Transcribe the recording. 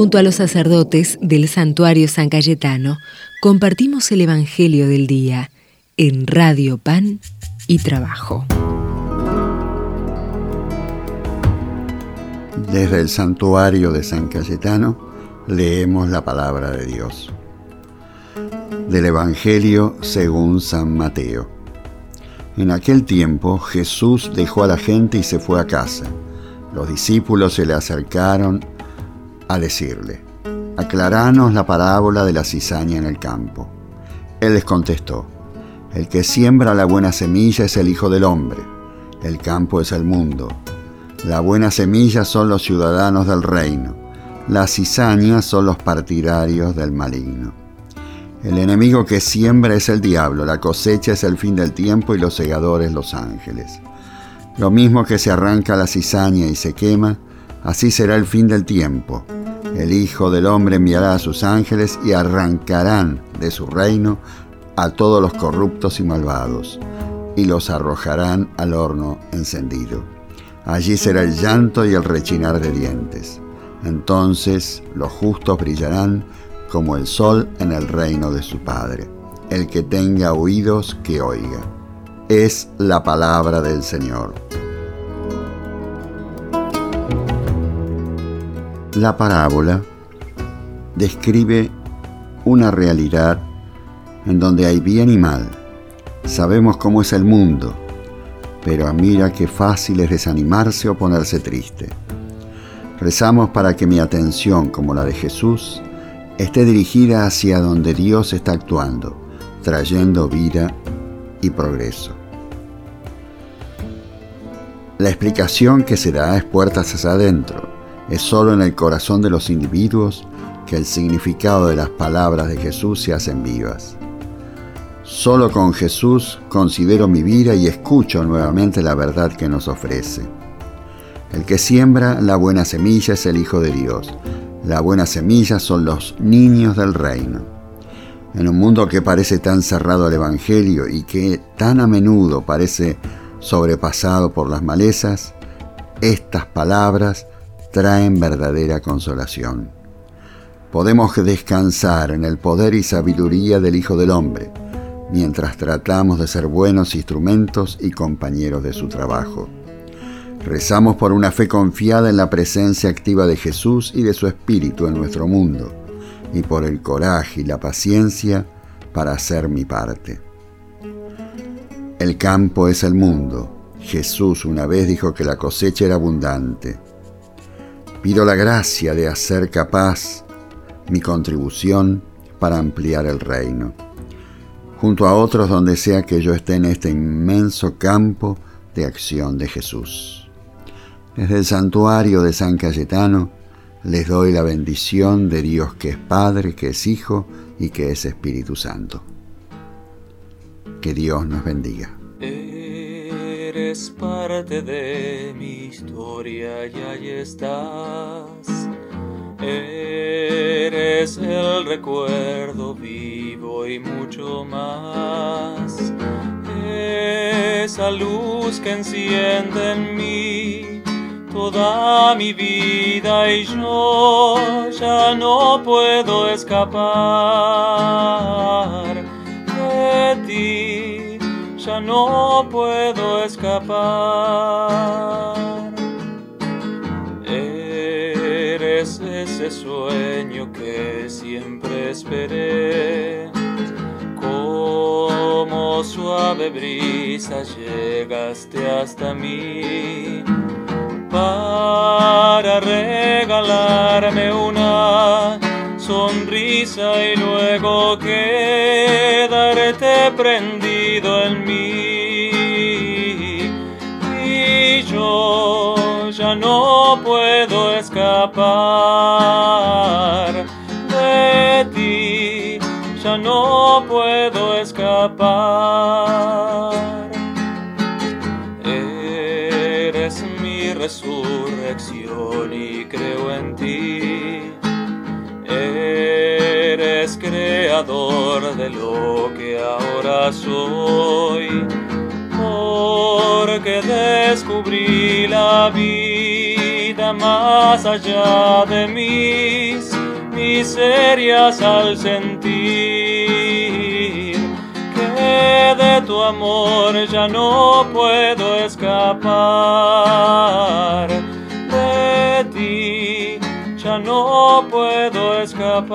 Junto a los sacerdotes del santuario San Cayetano, compartimos el Evangelio del Día en Radio Pan y Trabajo. Desde el santuario de San Cayetano leemos la palabra de Dios. Del Evangelio según San Mateo. En aquel tiempo Jesús dejó a la gente y se fue a casa. Los discípulos se le acercaron a decirle, aclaranos la parábola de la cizaña en el campo. Él les contestó, el que siembra la buena semilla es el Hijo del Hombre, el campo es el mundo, la buena semilla son los ciudadanos del reino, las cizañas son los partidarios del maligno. El enemigo que siembra es el diablo, la cosecha es el fin del tiempo y los segadores los ángeles. Lo mismo que se arranca la cizaña y se quema, así será el fin del tiempo. El Hijo del Hombre enviará a sus ángeles y arrancarán de su reino a todos los corruptos y malvados, y los arrojarán al horno encendido. Allí será el llanto y el rechinar de dientes. Entonces los justos brillarán como el sol en el reino de su Padre. El que tenga oídos, que oiga. Es la palabra del Señor. La parábola describe una realidad en donde hay bien y mal. Sabemos cómo es el mundo, pero mira qué fácil es desanimarse o ponerse triste. Rezamos para que mi atención, como la de Jesús, esté dirigida hacia donde Dios está actuando, trayendo vida y progreso. La explicación que se da es puertas hacia adentro. Es solo en el corazón de los individuos que el significado de las palabras de Jesús se hacen vivas. Solo con Jesús considero mi vida y escucho nuevamente la verdad que nos ofrece. El que siembra la buena semilla es el Hijo de Dios. La buena semilla son los niños del reino. En un mundo que parece tan cerrado al Evangelio y que tan a menudo parece sobrepasado por las malezas, estas palabras traen verdadera consolación. Podemos descansar en el poder y sabiduría del Hijo del Hombre, mientras tratamos de ser buenos instrumentos y compañeros de su trabajo. Rezamos por una fe confiada en la presencia activa de Jesús y de su Espíritu en nuestro mundo, y por el coraje y la paciencia para hacer mi parte. El campo es el mundo. Jesús una vez dijo que la cosecha era abundante. Pido la gracia de hacer capaz mi contribución para ampliar el reino junto a otros donde sea que yo esté en este inmenso campo de acción de Jesús. Desde el santuario de San Cayetano les doy la bendición de Dios que es Padre, que es Hijo y que es Espíritu Santo. Que Dios nos bendiga. Eres parte de mi historia y ahí estás. Eres el recuerdo vivo y mucho más. Esa luz que enciende en mí toda mi vida y yo ya no puedo escapar de ti, no puedo escapar. ese sueño que siempre esperé. Como suave brisa llegaste hasta mí para regalarme una sonrisa y luego quedarte prendido en mí. Ya no puedo escapar de ti, ya no puedo escapar. Eres mi resurrección y creo en ti. Eres creador de lo que ahora soy porque descubrí la vida más allá de mis miserias al sentir que de tu amor ya no puedo escapar. De ti ya no puedo escapar.